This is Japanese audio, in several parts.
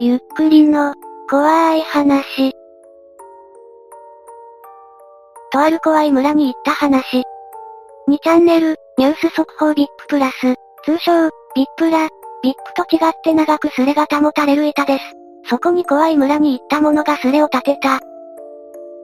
ゆっくりの、怖い話。とある怖い村に行った話。2チャンネル、ニュース速報ビッププラス、通称、ビップラ、ビップと違って長くスレが保たれる板です。そこに怖い村に行った者がスレを立てた。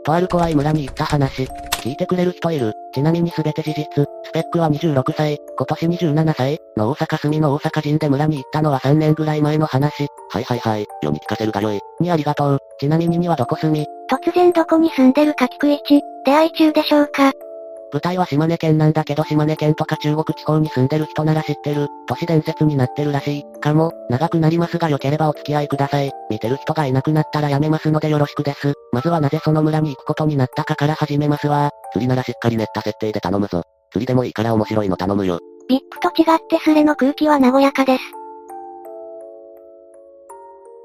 とある怖い村に行った話。聞いてくれる人いる。ちなみにすべて事実。スペックは26歳、今年27歳、の大阪住の大阪人で村に行ったのは3年ぐらい前の話。はいはいはい、世に聞かせるがよい。にありがとう。ちなみににはどこ住み？突然どこに住んでるか聞く位置、出会い中でしょうか？舞台は島根県なんだけど島根県とか中国地方に住んでる人なら知ってる、都市伝説になってるらしい。かも、長くなりますが良ければお付き合いください。見てる人がいなくなったらやめますのでよろしくです。まずはなぜその村に行くことになったかから始めますわ。釣りならしっかり練った設定で頼むぞ。釣りでもいいから面白いの頼むよ。VIP と違ってスレの空気は和やかです。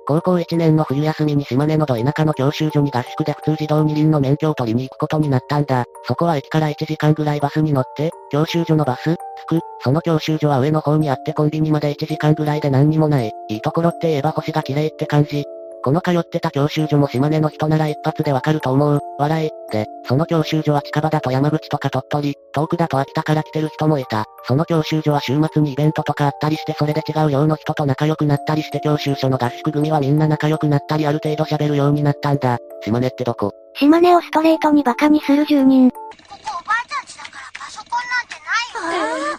高校1年の冬休みに島根のど田舎の教習所に合宿で普通自動二輪の免許を取りに行くことになったんだ。そこは駅から1時間ぐらいバスに乗って、教習所のバス、着く。その教習所は上の方にあってコンビニまで1時間ぐらいで何にもない。いいところって言えば星が綺麗って感じ。この通ってた教習所も島根の人なら一発でわかると思う。笑い。で、その教習所は近場だと山口とか鳥取、遠くだと秋田から来てる人もいた。その教習所は週末にイベントとかあったりしてそれで違う寮の人と仲良くなったりして教習所の合宿組はみんな仲良くなったりある程度喋るようになったんだ。島根ってどこ？島根をストレートにバカにする住人。ここおばあちゃんちだからパソコンなんてないよ。ないよ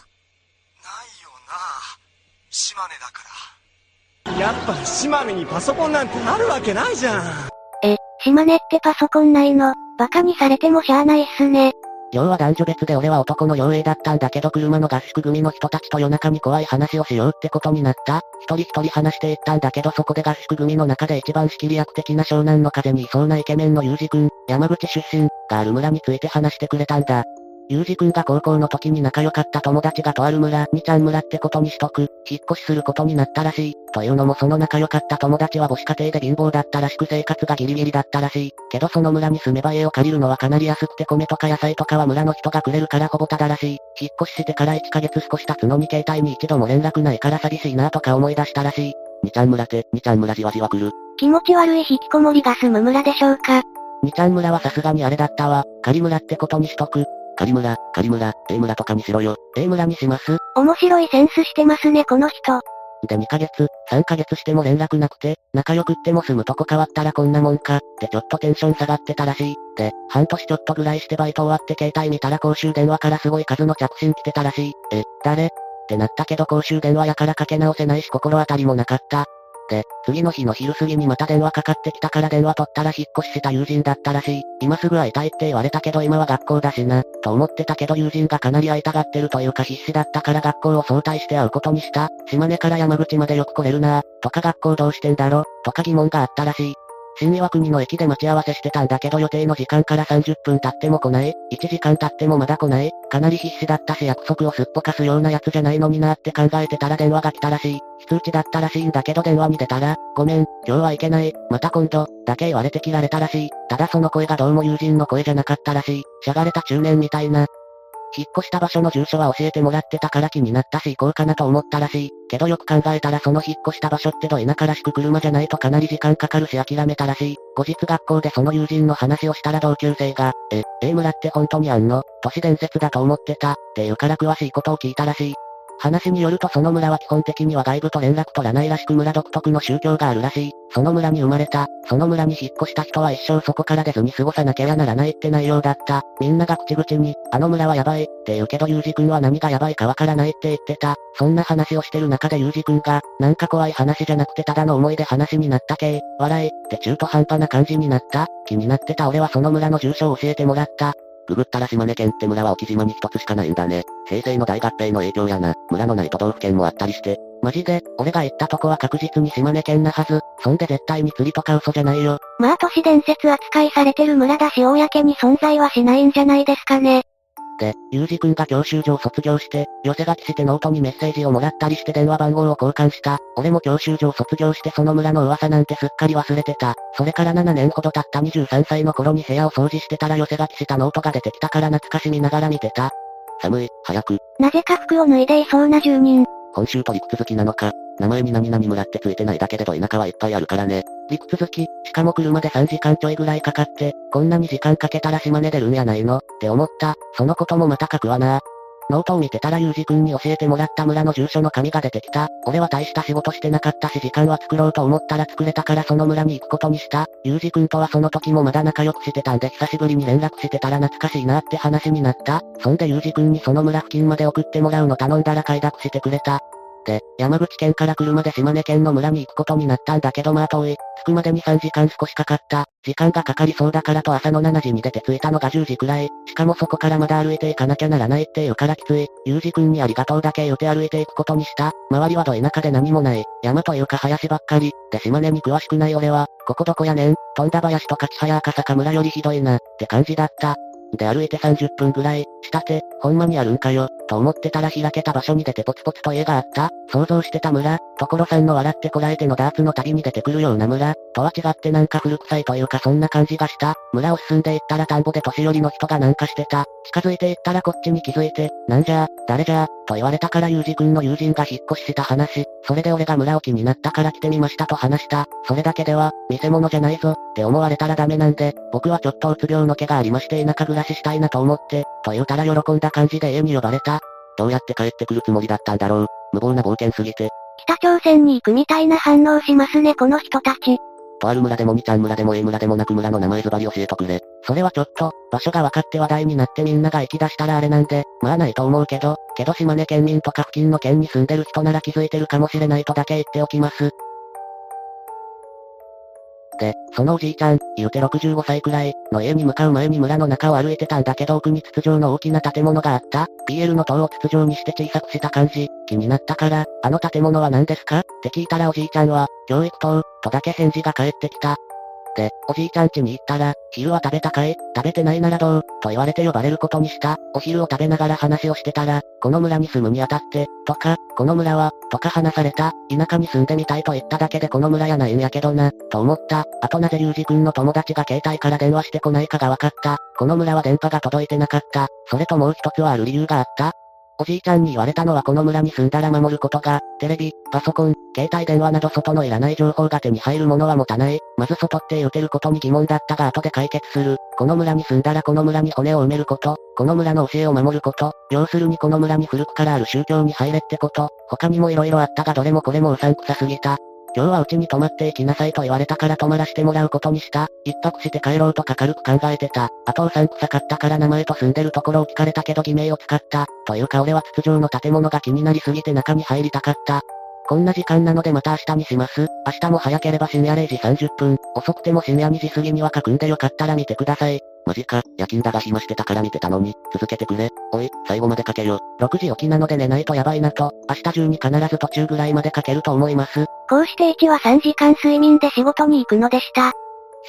な島根だから。やっぱ島根にパソコンなんてあるわけないじゃん。え、島根ってパソコンないの？バカにされてもしゃあないっすね。寮は男女別で俺は男の傭兵だったんだけど車の合宿組の人たちと夜中に怖い話をしようってことになった。一人一人話していったんだけどそこで合宿組の中で一番仕切り役的な湘南の風にいそうなイケメンのユージ君、山口出身、がある村について話してくれたんだ。ゆうじくんが高校の時に仲良かった友達がとある村、にちゃん村ってことにしとく、引っ越しすることになったらしい。というのもその仲良かった友達は母子家庭で貧乏だったらしく生活がギリギリだったらしい。けどその村に住めば家を借りるのはかなり安くて米とか野菜とかは村の人がくれるからほぼただらしい。引っ越ししてから1ヶ月少し経つのに携帯に一度も連絡ないから寂しいなとか思い出したらしい。にちゃん村って、にちゃん村じわじわ来る。気持ち悪い引きこもりが住む村でしょうか？にちゃん村はさすがにあれだったわ。仮村ってことにしとく。仮村、仮村、A 村とかにしろよ。A 村にします面白いセンスしてますねこの人。で2ヶ月、3ヶ月しても連絡なくて、仲良くっても住むとこ変わったらこんなもんか、ってちょっとテンション下がってたらしい。で、半年ちょっとぐらいしてバイト終わって携帯見たら公衆電話からすごい数の着信来てたらしい。え、誰？ってなったけど公衆電話やからかけ直せないし心当たりもなかった。、次の日の昼過ぎにまた電話かかってきたから電話取ったら引っ越しした友人だったらしい。今すぐ会いたいって言われたけど今は学校だしな、と思ってたけど友人がかなり会いたがってるというか必死だったから学校を早退して会うことにした。島根から山口までよく来れるなとか学校どうしてんだろとか疑問があったらしい。新岩国の駅で待ち合わせしてたんだけど予定の時間から30分経っても来ない。1時間経ってもまだ来ない。かなり必死だったし約束をすっぽかすようなやつじゃないのになって考えてたら電話が来たらしい。非通知だったらしいんだけど電話に出たら、ごめん、今日はいけない、また今度、だけ言われて切られたらしい。ただその声がどうも友人の声じゃなかったらしい。しゃがれた中年みたいな。引っ越した場所の住所は教えてもらってたから気になったし行こうかなと思ったらしい。けどよく考えたらその引っ越した場所ってど田舎らしく車じゃないとかなり時間かかるし諦めたらしい。後日学校でその友人の話をしたら同級生が、え、A 村って本当にあんの？都市伝説だと思ってた、っていうから詳しいことを聞いたらしい。話によるとその村は基本的には外部と連絡取らないらしく村独特の宗教があるらしい。その村に生まれた、その村に引っ越した人は一生そこから出ずに過ごさなきゃならないって内容だった。みんなが口々に、あの村はやばい、って言うけどユージ君は何がやばいかわからないって言ってた。そんな話をしてる中でユージ君が、なんか怖い話じゃなくてただの思い出話になった系、笑い、って中途半端な感じになった。気になってた俺はその村の住所を教えてもらった。ググったら島根県って村は隠岐島に一つしかないんだね。平成の大合併の影響やな。村のない都道府県もあったりして。マジで、俺が行ったとこは確実に島根県なはず。そんで絶対に釣りとか嘘じゃないよ。まあ都市伝説扱いされてる村だし公に存在はしないんじゃないですかね。で、ゆうじくんが教習所卒業して、寄せ書きしてノートにメッセージをもらったりして電話番号を交換した。俺も教習所卒業してその村の噂なんてすっかり忘れてた。それから7年ほど経った23歳の頃に部屋を掃除してたら寄せ書きしたノートが出てきたから懐かしみながら見てた。寒い、早く。なぜか服を脱いでいそうな住人。本州と陸続きなのか。名前に何々村ってついてないだけでど田舎はいっぱいあるからね。陸続き、しかも車で3時間ちょいぐらいかかって、こんなに時間かけたら島根出るんやないの？って思った。そのこともまた書くわな。ノートを見てたらゆうじくんに教えてもらった村の住所の紙が出てきた。俺は大した仕事してなかったし時間は作ろうと思ったら作れたからその村に行くことにした。ゆうじくんとはその時もまだ仲良くしてたんで久しぶりに連絡してたら懐かしいなって話になった。そんでゆうじくんにその村付近まで送ってもらうの頼んだら快諾してくれた。、山口県から車で島根県の村に行くことになったんだけどまあ遠い。着くまでに3時間少しかかった。時間がかかりそうだからと朝の7時に出て着いたのが10時くらい。しかもそこからまだ歩いていかなきゃならないっていうからきつい。ゆうじくんにありがとうだけ言うて歩いていくことにした。周りはど田舎で何もない。山というか林ばっかり。で島根に詳しくない俺は、ここどこやねん富田林とか千早赤坂村よりひどいな、って感じだった。で歩いて30分ぐらい、したて、ほんまにあるんかよ、と思ってたら開けた場所に出てポツポツと家があった。想像してた村、所さんの笑ってこらえてのダーツの旅に出てくるような村、とは違ってなんか古臭いというかそんな感じがした。村を進んでいったら田んぼで年寄りの人がなんかしてた。近づいていったらこっちに気づいて、なんじゃ、誰じゃ、と言われたからゆうじくんの友人が引っ越しした話。それで俺が村を気になったから来てみましたと話した。それだけでは、見せ物じゃないぞ、って思われたらダメなんで、僕はちょっとうつ病の毛がありまして田舎暮らししたいなと思って、と言うたら喜んだ感じで家に呼ばれた。どうやって帰ってくるつもりだったんだろう。無謀な冒険すぎて。北朝鮮に行くみたいな反応しますねこの人たち。とある村でもにちゃん村でも A 村でもなく村の名前ズバリ教えとくれ。それはちょっと、場所が分かって話題になってみんなが行き出したらあれなんで、まあないと思うけど、けど島根県民とか付近の県に住んでる人なら気づいてるかもしれないとだけ言っておきます。で、そのおじいちゃん、言うて65歳くらい、の家に向かう前に村の中を歩いてたんだけど奥に筒状の大きな建物があった。PL の塔を筒状にして小さくした感じ、気になったから、あの建物は何ですか？って聞いたらおじいちゃんは、教育塔、とだけ返事が返ってきた。、おじいちゃん家に行ったら、昼は食べたかい食べてないならどうと言われて呼ばれることにした。お昼を食べながら話をしてたら、この村に住むにあたって、とか、この村は、とか話された。田舎に住んでみたいと言っただけでこの村やないんやけどな、と思った。あとなぜゆうじくんの友達が携帯から電話してこないかがわかった。この村は電波が届いてなかった。それともう一つはある理由があった。おじいちゃんに言われたのはこの村に住んだら守ることが、テレビ、パソコン、携帯電話など外のいらない情報が手に入るものは持たない。まず外って言うてることに疑問だったが後で解決する。この村に住んだらこの村に骨を埋めること、この村の教えを守ること、要するにこの村に古くからある宗教に入れってこと、他にも色々あったがどれもこれもうさんくさすぎた。今日はうちに泊まっていきなさいと言われたから泊まらせてもらうことにした。一泊して帰ろうとか軽く考えてた。あとうさんくさかったから名前と住んでるところを聞かれたけど偽名を使った。というか俺は筒状の建物が気になりすぎて中に入りたかった。こんな時間なのでまた明日にします。明日も早ければ深夜0時30分、遅くても深夜2時過ぎには書くんでよかったら見てください。マジか、夜勤だが暇してたから見てたのに、続けてくれ。おい、最後まで書けよ。6時起きなので寝ないとやばいなと、明日中に必ず途中ぐらいまで書けると思います。こうして1は3時間睡眠で仕事に行くのでした。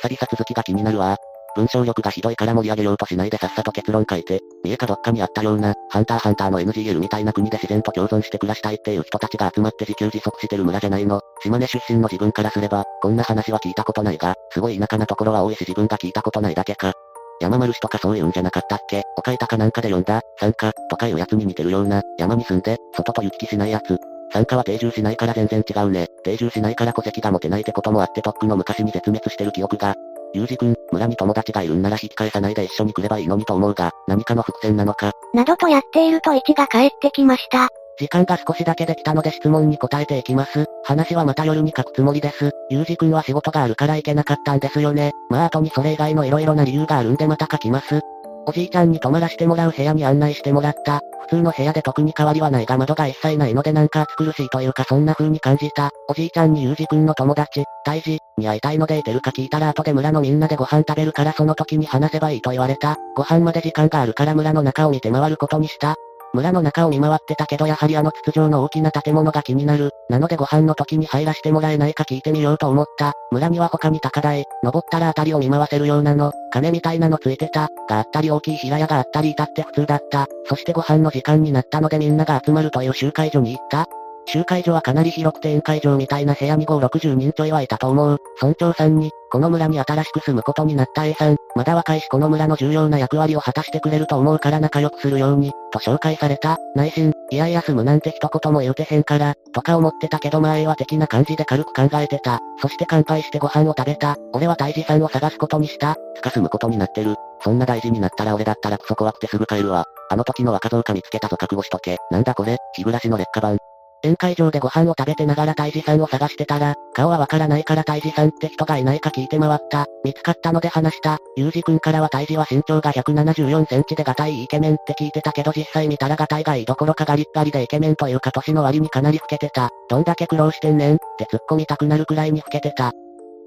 久々続きが気になるわ。文章力がひどいから盛り上げようとしないでさっさと結論書いて、家かどっかにあったような、ハンターハンターの NGL みたいな国で自然と共存して暮らしたいっていう人たちが集まって自給自足してる村じゃないの。島根出身の自分からすれば、こんな話は聞いたことないが、すごい田舎なところは多いし自分が聞いたことないだけか。山丸氏とかそういうんじゃなかったっけ？岡板かなんかで読んだ、参加、とかいうやつに似てるような、山に住んで、外と行き来しないやつ。参加は定住しないから全然違うね。定住しないから戸籍が持てないってこともあってとっくの昔に絶滅してる記憶が。ゆうじくん、村に友達がいるんなら引き返さないで一緒に来ればいいのにと思うが、何かの伏線なのか。などとやっていると1が帰ってきました。時間が少しだけできたので質問に答えていきます。話はまた夜に書くつもりです。ゆうじくんは仕事があるから行けなかったんですよね。まあ後にそれ以外の色々な理由があるんでまた書きます。おじいちゃんに泊まらせてもらう部屋に案内してもらった。普通の部屋で特に変わりはないが窓が一切ないのでなんか暑苦しいというかそんな風に感じた。おじいちゃんにゆうじくんの友達、大治、に会いたいのでいてるか聞いたら後で村のみんなでご飯食べるからその時に話せばいいと言われた。ご飯まで時間があるから村の中を見て回ることにした。村の中を見回ってたけどやはりあの筒状の大きな建物が気になる。なのでご飯の時に入らしてもらえないか聞いてみようと思った。村には他に高台、登ったら辺りを見回せるようなの、金みたいなのついてた、があったり大きい平屋があったりいたって普通だった。そしてご飯の時間になったのでみんなが集まるという集会所に行った。集会所はかなり広くて宴会場みたいな部屋に5、60人ちょいはいたと思う。村長さんに、この村に新しく住むことになった A さん、まだ若いしこの村の重要な役割を果たしてくれると思うから仲良くするように、と紹介された。内心、いやいや住むなんて一言も言うてへんから、とか思ってたけど前は的な感じで軽く考えてた。そして乾杯してご飯を食べた。俺は大事さんを探すことにした。つか住むことになってる。そんな大事になったら俺だったらクソ怖くてすぐ帰るわ。あの時の若造か見つけたぞ覚悟しとけ。なんだこれ、日暮らしの劣化版。宴会場でご飯を食べてながら大治さんを探してたら、顔はわからないから大治さんって人がいないか聞いて回った。見つかったので話した。ゆうじくんからは大治は身長が174センチでガタイイケメンって聞いてたけど実際見たらガタイがいいどころかガリッガリでイケメンというか年の割にかなり老けてた。どんだけ苦労してんねんって突っ込みたくなるくらいに老けてた。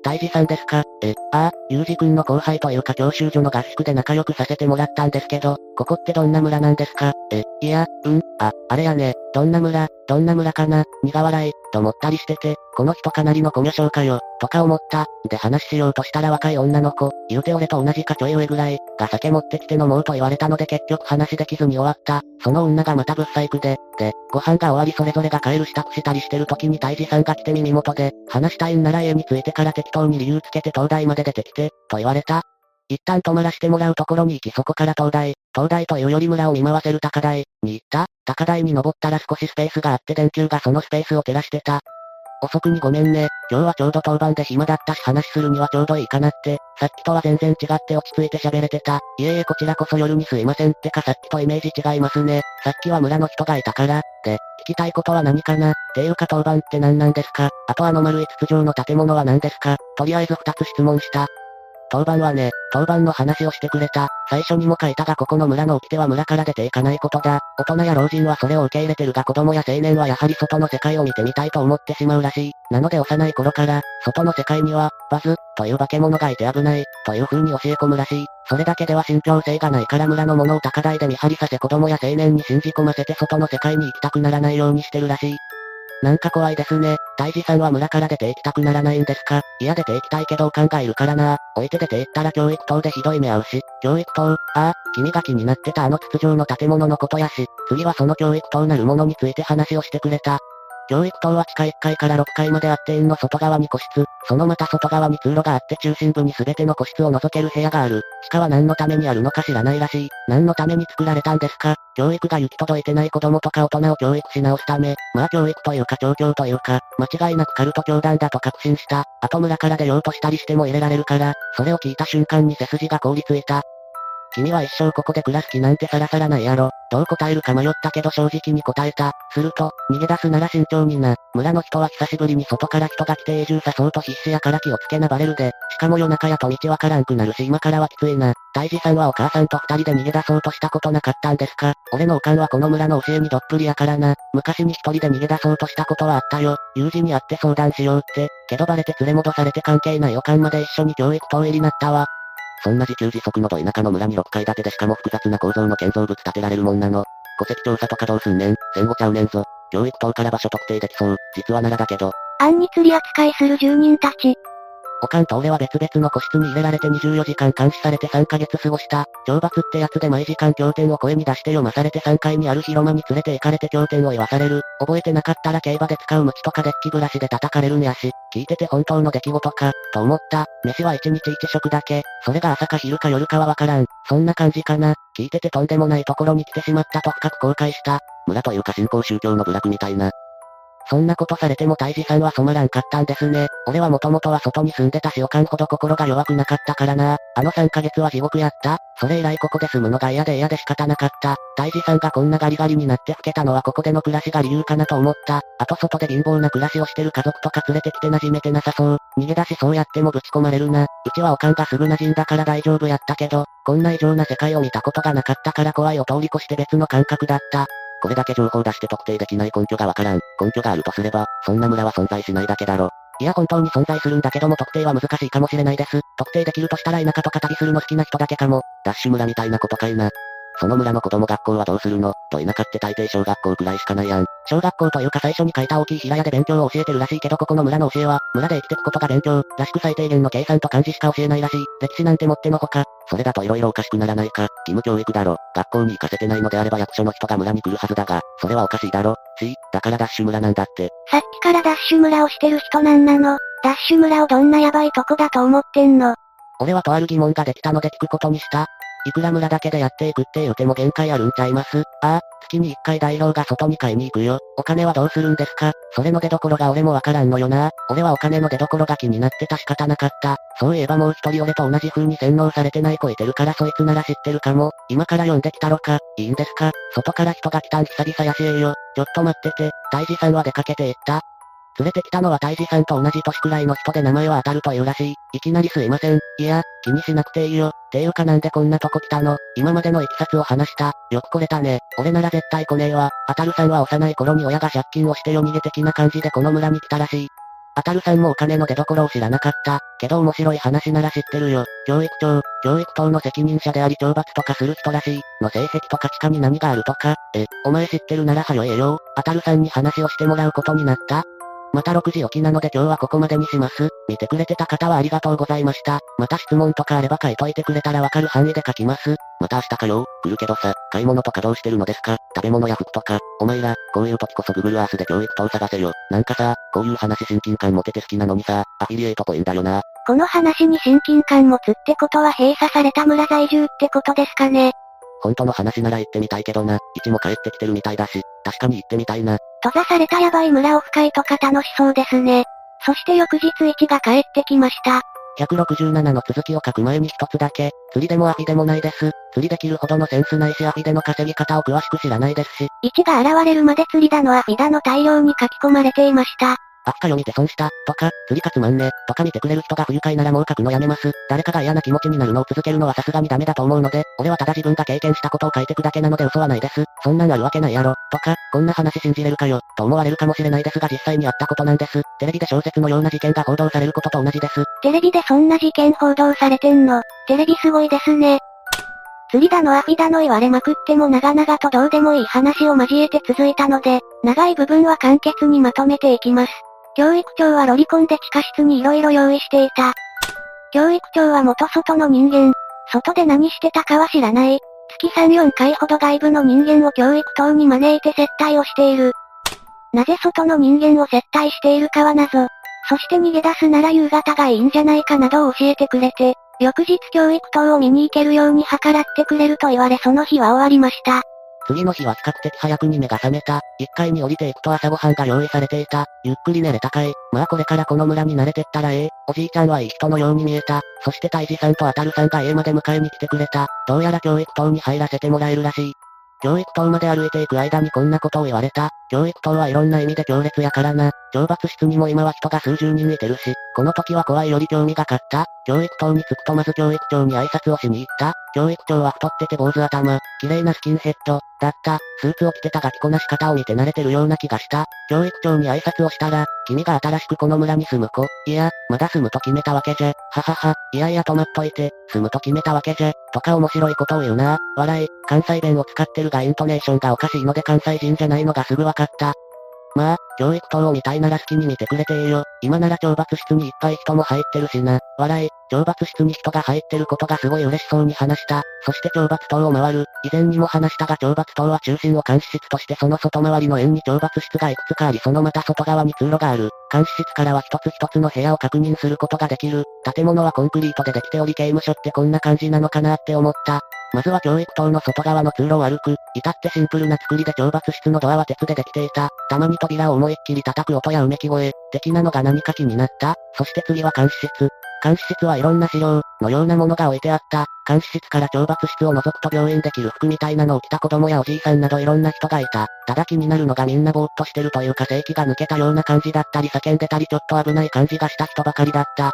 大治さんですか？え、ああ、ゆうじくんの後輩というか教習所の合宿で仲良くさせてもらったんですけど、ここってどんな村なんですか？え、いや、うん、あ、あれやね、どんな村、どんな村かな、苦笑い、と思ったりしてて、この人かなりのコミュ障かよ、とか思った。で話しようとしたら若い女の子、言うて俺と同じかちょい上ぐらい、が酒持ってきて飲もうと言われたので結局話できずに終わった。その女がまたブッサイクで、で、ご飯が終わりそれぞれが帰る支度したりしてる時に大治さんが来て耳元で、話したいんなら家に着いてから適当に理由つけて東大まで出てきて、と言われた。一旦泊まらしてもらうところに行きそこから東大、東大というより村を見回せる高台、に行った。高台に登ったら少しスペースがあって電球がそのスペースを照らしてた。遅くにごめんね。今日はちょうど当番で暇だったし話するにはちょうどいいかなって。さっきとは全然違って落ち着いて喋れてた。いえいえこちらこそ夜にすいませんってかさっきとイメージ違いますね。さっきは村の人がいたから。で、聞きたいことは何かなっていうか当番って何なんですかあとあの丸い筒状の建物は何ですかとりあえず二つ質問した。当番はね、当番の話をしてくれた。最初にも書いたがここの村の掟は村から出ていかないことだ。大人や老人はそれを受け入れてるが子供や青年はやはり外の世界を見てみたいと思ってしまうらしい。なので幼い頃から、外の世界には、バズ、という化け物がいて危ない、という風に教え込むらしい。それだけでは信憑性がないから村のものを高台で見張りさせ子供や青年に信じ込ませて外の世界に行きたくならないようにしてるらしい。なんか怖いですね。大治さんは村から出て行きたくならないんですか？いや出て行きたいけどおかんがいるからな。置いて出て行ったら教育等でひどい目合うし。教育等ああ、君が気になってたあの筒状の建物のことやし。次はその教育等なるものについて話をしてくれた。教育棟は地下1階から6階まであって園の外側に個室、そのまた外側に通路があって中心部に全ての個室を除ける部屋がある。地下は何のためにあるのか知らないらしい。何のために作られたんですか？教育が行き届いてない子供とか大人を教育し直すため、まあ教育というか調教というか、間違いなくカルト教団だと確信した。後村から出ようとしたりしても入れられるから、それを聞いた瞬間に背筋が凍りついた。君は一生ここで暮らす気なんてさらさらないやろ。どう答えるか迷ったけど正直に答えた。すると、逃げ出すなら慎重にな。村の人は久しぶりに外から人が来て永住さそうと必死やから気をつけなバレるで。しかも夜中やと道わからんくなるし今からはきついな。大治さんはお母さんと二人で逃げ出そうとしたことなかったんですか？俺のおかんはこの村の教えにどっぷりやからな。昔に一人で逃げ出そうとしたことはあったよ。友人に会って相談しようって。けどバレて連れ戻されて関係ないおかんまで一緒に教育等入りなったわ。そんな自給自足のど田舎の村に6階建てでしかも複雑な構造の建造物建てられるもんなの。戸籍調査とかどうすんねん？戦後ちゃうねんぞ。教育等から場所特定できそう。実は奈良だけど。暗に釣り扱いする住人たち。おかんと俺は別々の個室に入れられて24時間監視されて3ヶ月過ごした。懲罰ってやつで毎時間経典を声に出して読まされて3階にある広間に連れて行かれて経典を言わされる。覚えてなかったら競馬で使う鞭とかデッキブラシで叩かれるんやし、聞いてて本当の出来事か、と思った。飯は1日1食だけ。それが朝か昼か夜かはわからん。そんな感じかな。聞いててとんでもないところに来てしまったと深く後悔した。村というか新興宗教の部落みたいな。そんなことされても大治さんは染まらんかったんですね。俺はもともとは外に住んでたしおかんほど心が弱くなかったからな。あの3ヶ月は地獄やったそれ以来ここで住むのが嫌で嫌で仕方なかった。大治さんがこんなガリガリになって老けたのはここでの暮らしが理由かなと思った。あと外で貧乏な暮らしをしてる家族とか連れてきて馴染めてなさそう。逃げ出しそうやってもぶち込まれるな。うちはおかんがすぐ馴染んだから大丈夫やったけど、こんな異常な世界を見たことがなかったから怖いを通り越して別の感覚だった。これだけ情報出して特定できない根拠がわからん。根拠があるとすれば、そんな村は存在しないだけだろ。いや本当に存在するんだけども特定は難しいかもしれないです。特定できるとしたら田舎とか旅するの好きな人だけかも。ダッシュ村みたいなことかいな。その村の子供学校はどうするの？と田舎って大抵小学校くらいしかないやん。小学校というか最初に書いた大きい平屋で勉強を教えてるらしいけどここの村の教えは、村で生きてくことが勉強、らしく最低限の計算と漢字しか教えないらしい。歴史なんてもってのほか。それだと色々おかしくならないか。義務教育だろ。学校に行かせてないのであれば役所の人が村に来るはずだが、それはおかしいだろ。し、だからダッシュ村なんだって。さっきからダッシュ村をしてる人なんなの。ダッシュ村をどんなヤバいとこだと思ってんの？俺はとある疑問ができたので聞くことにした。いくら村だけでやっていくって言うても限界あるんちゃいます？ああ、月に一回大老が外に買いに行くよ。お金はどうするんですか？それの出所が俺もわからんのよな。俺はお金の出所が気になってた仕方なかった。そういえばもう一人俺と同じ風に洗脳されてない子いてるからそいつなら知ってるかも。今から呼んできたろか？いいんですか？外から人が来たん久々やしえよ。ちょっと待ってて、大治さんは出かけていった。連れてきたのは大治さんと同じ年くらいの人で名前は当たるというらしい。いきなりすいません。いや、気にしなくていいよ。ていうかなんでこんなとこ来たの今までのいきさつを話した。よく来れたね。俺なら絶対来ねえわ。当たるさんは幼い頃に親が借金をして夜逃げ的な感じでこの村に来たらしい。当たるさんもお金の出所を知らなかった。けど面白い話なら知ってるよ。教育長、教育等の責任者であり懲罰とかする人らしい。の性癖とか地下に何があるとか。え、お前知ってるならはよえよ。当たるさんに話をしてもらうことになった。また6時起きなので今日はここまでにします。見てくれてた方はありがとうございました。また質問とかあれば書いといてくれたらわかる範囲で書きます。また明日かよ。来るけどさ、買い物とかどうしてるのですか？食べ物や服とか。お前ら、こういう時こそ Google Earth で教育等探せよ。なんかさ、こういう話親近感持てて好きなのにさ、アフィリエイトといいんだよな。この話に親近感持つってことは閉鎖された村在住ってことですかね。本当の話なら行ってみたいけどな。一も帰ってきてるみたいだし、確かに行ってみたいな。閉ざされたヤバい村オフ会とか楽しそうですね。そして翌日1が帰ってきました。167の続きを書く前に一つだけ、釣りでもアフィでもないです。釣りできるほどのセンスないしアフィでの稼ぎ方を詳しく知らないですし、1が現れるまで釣りだのアフィだの大量に書き込まれていました。アフカ読みて損した、とか、釣りかつまんね、とか見てくれる人が不愉快ならもう書くのやめます。誰かが嫌な気持ちになるのを続けるのはさすがにダメだと思うので、俺はただ自分が経験したことを書いてくだけなので嘘はないです。そんなんあるわけないやろ、とか、こんな話信じれるかよ、と思われるかもしれないですが実際にあったことなんです。テレビで小説のような事件が報道されることと同じです。テレビでそんな事件報道されてんの。テレビすごいですね。釣りだのアフィだの言われまくっても長々とどうでもいい話を交えて続いたので、長い部分は簡潔にまとめていきます。教育長はロリコンで地下室に色々用意していた。教育長は元外の人間。外で何してたかは知らない。月3、4回ほど外部の人間を教育等に招いて接待をしている。なぜ外の人間を接待しているかは謎。そして逃げ出すなら夕方がいいんじゃないかなどを教えてくれて、翌日教育等を見に行けるように計らってくれると言われその日は終わりました。次の日は比較的早くに目が覚めた。1階に降りていくと朝ごはんが用意されていた。ゆっくり寝れたかい。まあこれからこの村に慣れてったらええ。おじいちゃんはいい人のように見えた。そして大治さんとあたるさんが家まで迎えに来てくれた。どうやら教育棟に入らせてもらえるらしい。教育棟まで歩いていく間にこんなことを言われた。教育棟はいろんな意味で強烈やからな。懲罰室にも今は人が数十人いてるし、この時は怖いより興味が勝った。教育棟に着くとまず教育長に挨拶をしに行った。教育長は太ってて坊主頭、綺麗なスキンヘッド、だった。スーツを着てたが着こなし方を見て慣れてるような気がした。教育長に挨拶をしたら、君が新しくこの村に住む子。いや、まだ住むと決めたわけじゃ。ははは、いやいや止まっといて、住むと決めたわけじゃ。とか面白いことを言うな。笑い、関西弁を使ってるがイントネーションがおかしいので関西人じゃないのがすぐわかった。まあ、教育等を見たいなら好きに見てくれていいよ。今なら懲罰室にいっぱい人も入ってるしな。笑い、懲罰室に人が入ってることがすごい嬉しそうに話した。そして懲罰棟を回る。以前にも話したが懲罰棟は中心を監視室としてその外回りの円に懲罰室がいくつかありそのまた外側に通路がある。監視室からは一つ一つの部屋を確認することができる。建物はコンクリートでできており刑務所ってこんな感じなのかなって思った。まずは教育棟の外側の通路を歩く。至ってシンプルな作りで懲罰室のドアは鉄でできていた。たまに扉を思いっきり叩く音やうめき声、的なのが何か気になった？そして次は監視室。監視室はいろんな資料、のようなものが置いてあった。監視室から懲罰室を覗くと病院できる服みたいなのを着た子供やおじいさんなどいろんな人がいた。ただ気になるのがみんなぼーっとしてるというか正気が抜けたような感じだったり叫んでたりちょっと危ない感じがした人ばかりだった。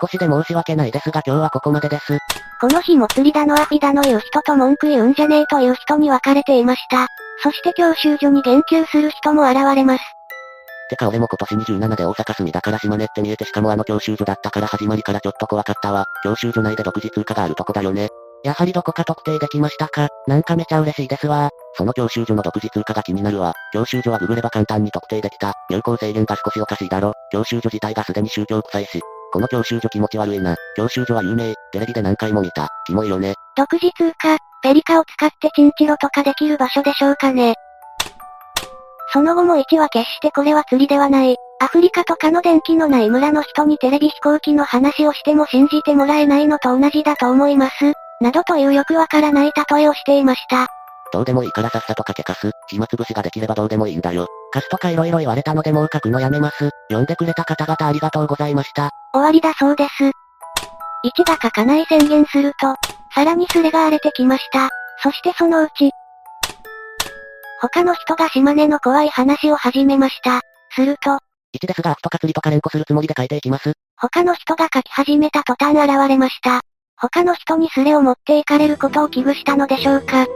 少しで申し訳ないですが今日はここまでです。この日も釣りだのアフィだの言う人と文句言うんじゃねえという人に分かれていました。そして教習所に言及する人も現れます。てか俺も今年27で大阪住みだから島根って見えてしかもあの教習所だったから始まりからちょっと怖かったわ。教習所内で独自通貨があるとこだよね。やはりどこか特定できましたか？なんかめちゃ嬉しいですわ。その教習所の独自通貨が気になるわ。教習所はググれば簡単に特定できた。入校制限が少しおかしいだろ。教習所自体がすでに宗教臭いし。この教習所気持ち悪いな。教習所は有名。テレビで何回も見た。キモいよね。独自通貨、ペリカを使ってチンチロとかできる場所でしょうかね。その後も1は決してこれは釣りではない。アフリカとかの電気のない村の人にテレビ飛行機の話をしても信じてもらえないのと同じだと思います。などというよくわからない例えをしていました。どうでもいいからさっさとかけかす。暇つぶしができればどうでもいいんだよ。カスとか色々言われたのでもう書くのやめます。読んでくれた方々ありがとうございました。終わりだそうです。1が書かない宣言すると、さらにスレが荒れてきました。そしてそのうち、他の人が島根の怖い話を始めました。すると、1ですがアフとか釣りとか連呼するつもりで書いていきます。他の人が書き始めた途端現れました。他の人にスレを持っていかれることを危惧したのでしょうか。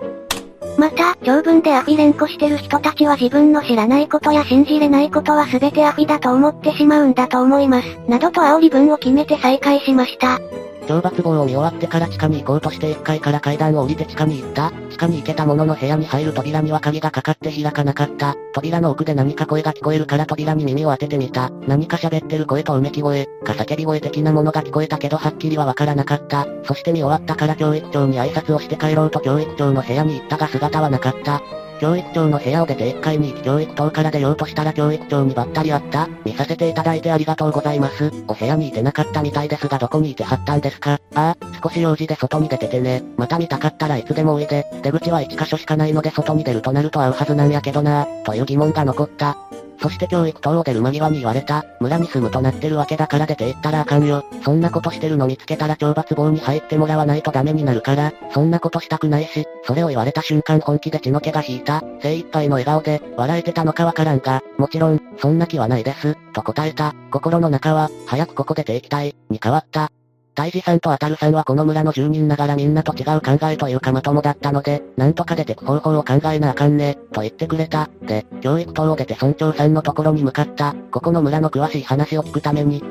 また、長文でアフィ連呼してる人たちは自分の知らないことや信じれないことは全てアフィだと思ってしまうんだと思います。などと煽り文を決めて再開しました。懲罰棒を見終わってから地下に行こうとして1階から階段を降りて地下に行った。地下に行けたものの部屋に入る扉には鍵がかかって開かなかった。扉の奥で何か声が聞こえるから扉に耳を当ててみた。何か喋ってる声とうめき声、か叫び声的なものが聞こえたけどはっきりはわからなかった。そして見終わったから教育長に挨拶をして帰ろうと教育長の部屋に行ったが姿はなかった。教育長の部屋を出て1階に行き教育棟から出ようとしたら教育長にばったり会った。見させていただいてありがとうございます。お部屋にいてなかったみたいですがどこにいてはったんですか？ああ、少し用事で外に出ててね。また見たかったらいつでもおいで。出口は1箇所しかないので外に出るとなると会うはずなんやけどなという疑問が残った。そして教育等を出る間際に言われた。村に住むとなってるわけだから出て行ったらあかんよ。そんなことしてるの見つけたら懲罰棒に入ってもらわないとダメになるから、そんなことしたくないし、それを言われた瞬間本気で血の気が引いた。精一杯の笑顔で、笑えてたのかわからんが、もちろん、そんな気はないです、と答えた。心の中は、早くここ出て行きたい、に変わった。大治さんとアタルさんはこの村の住人ながらみんなと違う考えというかまともだったので、なんとか出てく方法を考えなあかんね、と言ってくれた。で、教育等を出て村長さんのところに向かった。ここの村の詳しい話を聞くために、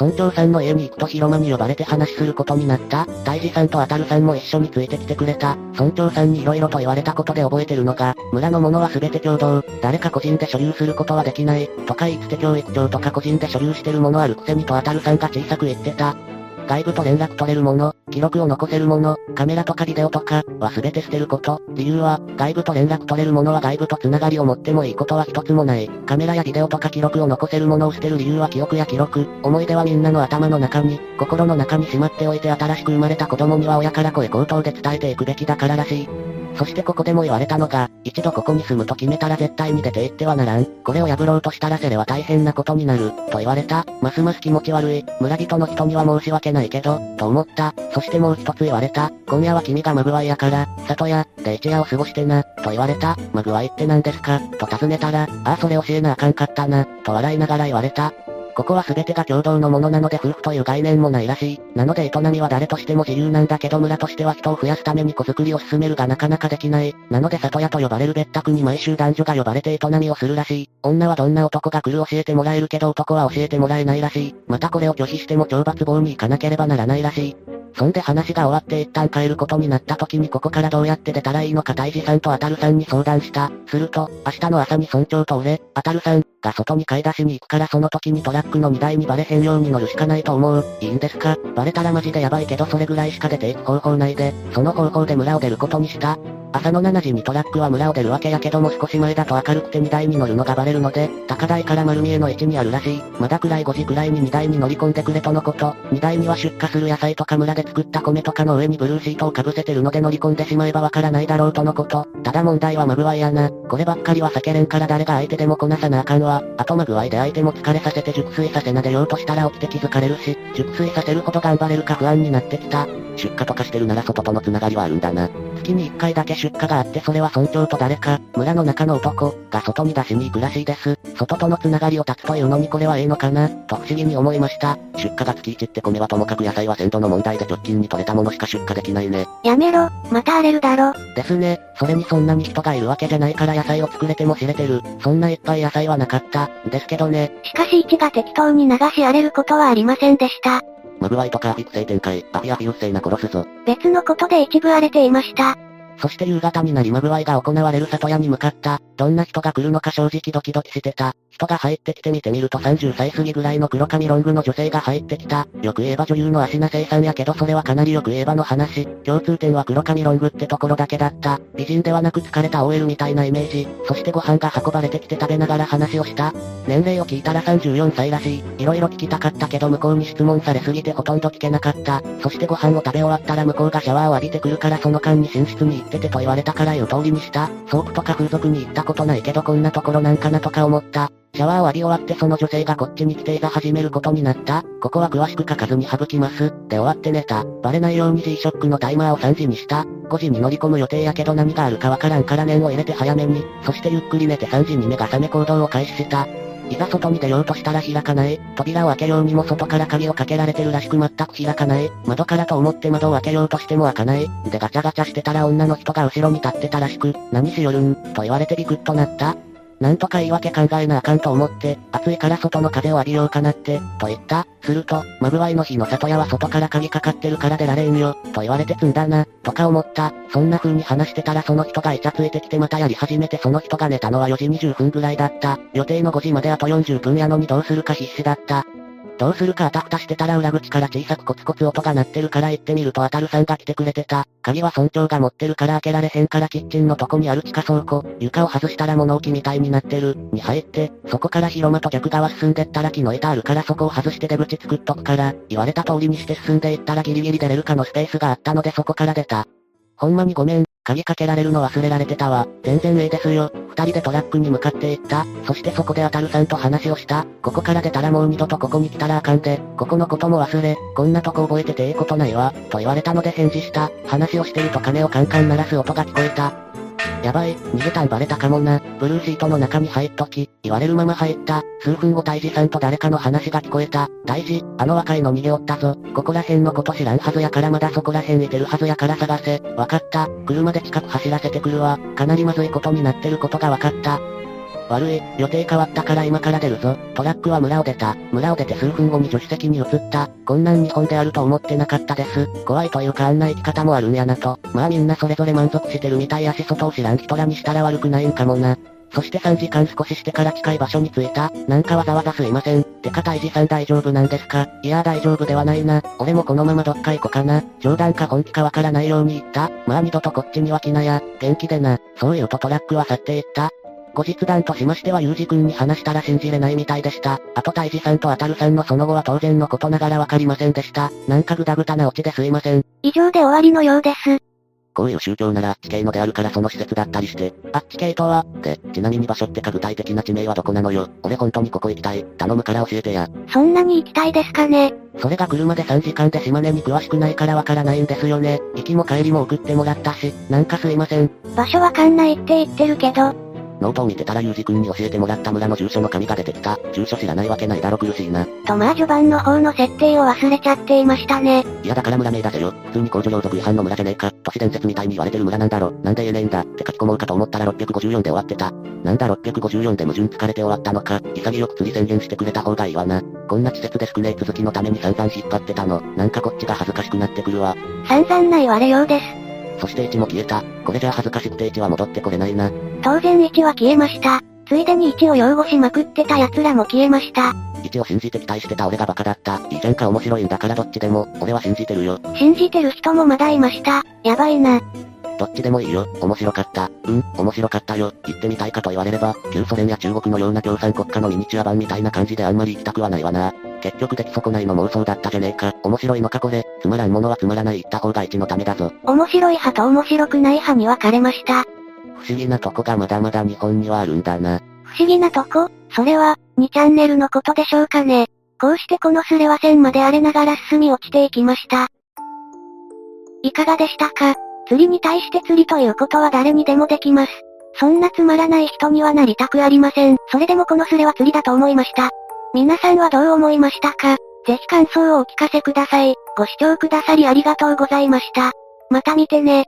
村長さんの家に行くと広間に呼ばれて話することになった。大治さんとアタルさんも一緒についてきてくれた。村長さんに色々と言われたことで覚えてるのが、村のものは全て共同、誰か個人で所有することはできない、とか言って教育長とか個人で所有してるものあるくせにとアタルさんが小さく言ってた。外部と連絡取れるもの、記録を残せるもの、カメラとかビデオとか、は全て捨てること。理由は、外部と連絡取れるものは外部と繋がりを持ってもいいことは一つもない。カメラやビデオとか記録を残せるものを捨てる理由は記憶や記録。思い出はみんなの頭の中に、心の中にしまっておいて新しく生まれた子供には親から声口頭で伝えていくべきだかららしい。そしてここでも言われたのが、一度ここに住むと決めたら絶対に出て行ってはならん。これを破ろうとしたらセレは大変なことになる、と言われた。ますます気持ち悪い。村人の人には申し訳ないけど、と思った。そしてもう一つ言われた。今夜は君がマグワイやから、里屋、で一夜を過ごしてな、と言われた。マグワイって何ですか？と尋ねたら、ああそれ教えなあかんかったな、と笑いながら言われた。ここは全てが共同のものなので夫婦という概念もないらしい。なので営みは誰としても自由なんだけど村としては人を増やすために子作りを進めるがなかなかできない。なので里屋と呼ばれる別宅に毎週男女が呼ばれて営みをするらしい。女はどんな男が来る教えてもらえるけど男は教えてもらえないらしい。またこれを拒否しても懲罰棒に行かなければならないらしい。そんで話が終わって一旦帰ることになった時にここからどうやって出たらいいのか大治さんとアタルさんに相談した。すると、明日の朝に村長と俺、アタルさん、が外に買い出しに行くからその時にトラックの荷台にバレへんように乗るしかないと思う。いいんですか？バレたらマジでやばいけどそれぐらいしか出ていく方法ないで、その方法で村を出ることにした。朝の7時にトラックは村を出るわけやけども少し前だと明るくて荷台に乗るのがバレるので、高台から丸見えの位置にあるらしい。まだ暗い5時くらいに荷台に乗り込んでくれとのこと。荷台には出荷する野菜とか村で作った米とかの上にブルーシートをかぶせてるので乗り込んでしまえばわからないだろうとのこと。ただ問題はマグワイやな。こればっかりは避けれんから誰が相手でもこなさなあかんわ。あとマグワイで相手も疲れさせて熟睡させなでようとしたら起きて気づかれるし、熟睡させるほど頑張れるか不安になってきた。出荷とかしてるなら外との繋がりはあるんだな。月に1回だけ出荷があってそれは村長と誰か、村の中の男、が外に出しに行くらしいです。外とのつながりを断つというのにこれはええのかな、と不思議に思いました。出荷が月1って米はともかく野菜は鮮度の問題で直近に取れたものしか出荷できないね。やめろ、また荒れるだろ。ですね。それにそんなに人がいるわけじゃないから野菜を作れても知れてる。そんないっぱい野菜はなかった。ですけどね。しかし1が適当に流し荒れることはありませんでした。マグワイとかアフィク性展開、アフィアフィウス性な殺すぞ。別のことで一部荒れていました。そして夕方になりマグワイが行われる里屋に向かった。どんな人が来るのか正直ドキドキしてた。人が入ってきてみてみると30歳過ぎぐらいの黒髪ロングの女性が入ってきた。よく言えば女優の芦名生さんやけどそれはかなりよく言えばの話。共通点は黒髪ロングってところだけだった。美人ではなく疲れた OL みたいなイメージ。そしてご飯が運ばれてきて食べながら話をした。年齢を聞いたら34歳らしい。色々聞きたかったけど向こうに質問されすぎてほとんど聞けなかった。そしてご飯を食べ終わったら向こうがシャワーを浴びてくるからその間に寝室に行っててと言われたからから言う通りにした。ソープとか風俗に行ったことないけどこんなところなんかなとか思った。シャワーを浴び終わってその女性がこっちに来ていざ始めることになった。ここは詳しく書かずに省きます。で終わって寝た。バレないように G-SHOCK のタイマーを3時にした。5時に乗り込む予定やけど何があるかわからんから念を入れて早めに。そしてゆっくり寝て3時に目が覚め行動を開始した。いざ外に出ようとしたら開かない。扉を開けようにも外から鍵をかけられてるらしく全く開かない。窓からと思って窓を開けようとしても開かない。でガチャガチャしてたら女の人が後ろに立ってたらしく、何しよるん？と言われてビクッとなった。なんとか言い訳考えなあかんと思って、暑いから外の風を浴びようかなって、と言った。すると、マグワイの日の里屋は外から鍵かかってるから出られんよ、と言われて積んだな、とか思った。そんな風に話してたらその人がイチャついてきてまたやり始めてその人が寝たのは4時20分ぐらいだった。予定の5時まであと40分やのにどうするか必死だった。どうするかあたふたしてたら裏口から小さくコツコツ音が鳴ってるから行ってみるとあたるさんが来てくれてた。鍵は村長が持ってるから開けられへんからキッチンのとこにある地下倉庫、床を外したら物置みたいになってる、に入って、そこから広間と逆側進んでったら木の板あるからそこを外して出口作っとくから、言われた通りにして進んでいったらギリギリ出れるかのスペースがあったのでそこから出た。ほんまにごめん、鍵かけられるの忘れられてたわ。全然ええですよ。二人でトラックに向かって行った。そしてそこであたるさんと話をした。ここから出たらもう二度とここに来たらあかんで、ここのことも忘れ、こんなとこ覚えててええことないわ。と言われたので返事した。話をしていると鐘をカンカン鳴らす音が聞こえた。やばい、逃げたんバレたかもな。ブルーシートの中に入っとき、言われるまま入った。数分後大事さんと誰かの話が聞こえた。大事、あの若いの逃げおったぞ。ここら辺のこと知らんはずやからまだそこら辺いてるはずやから探せ。わかった。車で近く走らせてくるわ。かなりまずいことになってることがわかった。悪い、予定変わったから今から出るぞ。トラックは村を出た。村を出て数分後に助手席に移った。こんなん日本であると思ってなかったです。怖いというかあんな生き方もあるんやなと。まあみんなそれぞれ満足してるみたいやし外を知らん人らにしたら悪くないんかもな。そして3時間少ししてから近い場所に着いた。なんかわざわざすいません。てか大治さん大丈夫なんですか？いや大丈夫ではないな。俺もこのままどっか行こうかな。冗談か本気かわからないように言った。まあ二度とこっちには来なや。元気でな。そう言うとトラックは去っていった。後日談としましてはユージ君に話したら信じれないみたいでした。あと大治さんとあたるさんのその後は当然のことながらわかりませんでした。なんかぐだぐだなオチですいません。以上で終わりのようです。こういう宗教ならあっち系のであるからその施設だったりして。あっち系とは、で、ちなみに場所ってか具体的な地名はどこなのよ。俺本当にここ行きたい。頼むから教えてや。そんなに行きたいですかね。それが車で3時間で島根に詳しくないからわからないんですよね。行きも帰りも送ってもらったし、なんかすいません。場所わかんないって言ってるけど、ノートを見てたらユージ君に教えてもらった村の住所の紙が出てきた。住所知らないわけないだろ苦しいな。とまあ序盤の方の設定を忘れちゃっていましたね。いやだから村名出せよ。普通に公序良俗違反の村じゃねえか。都市伝説みたいに言われてる村なんだろ。なんで言えねえんだって書き込もうかと思ったら654で終わってた。なんだ654で矛盾疲れて終わったのか。潔く釣り宣言してくれた方がいいわな。こんな施設で少ねえ続きのために散々引っ張ってたの。なんかこっちが恥ずかしくなってくるわ。散々な言われようです。そして1も消えた。これじゃあ恥ずかしくて1は戻ってこれないな。当然1は消えました。ついでに1を擁護しまくってた奴らも消えました。1を信じて期待してた俺がバカだった。いいじゃんか面白いんだからどっちでも、俺は信じてるよ。信じてる人もまだいました。やばいな。どっちでもいいよ。面白かった。うん、面白かったよ。行ってみたいかと言われれば、旧ソ連や中国のような共産国家のミニチュア版みたいな感じであんまり行きたくはないわな。結局出来損ないの妄想だったじゃねえか。面白いのかこれ。つまらんものはつまらない言った方が一のためだぞ。面白い派と面白くない派に分かれました。不思議なとこがまだまだ日本にはあるんだな。不思議なとこ？それは、2チャンネルのことでしょうかね。こうしてこのスレは線まで荒れながら進み落ちていきました。いかがでしたか？釣りに対して釣りということは誰にでもできます。そんなつまらない人にはなりたくありません。それでもこのスレは釣りだと思いました。皆さんはどう思いましたか？ぜひ感想をお聞かせください。ご視聴くださりありがとうございました。また見てね。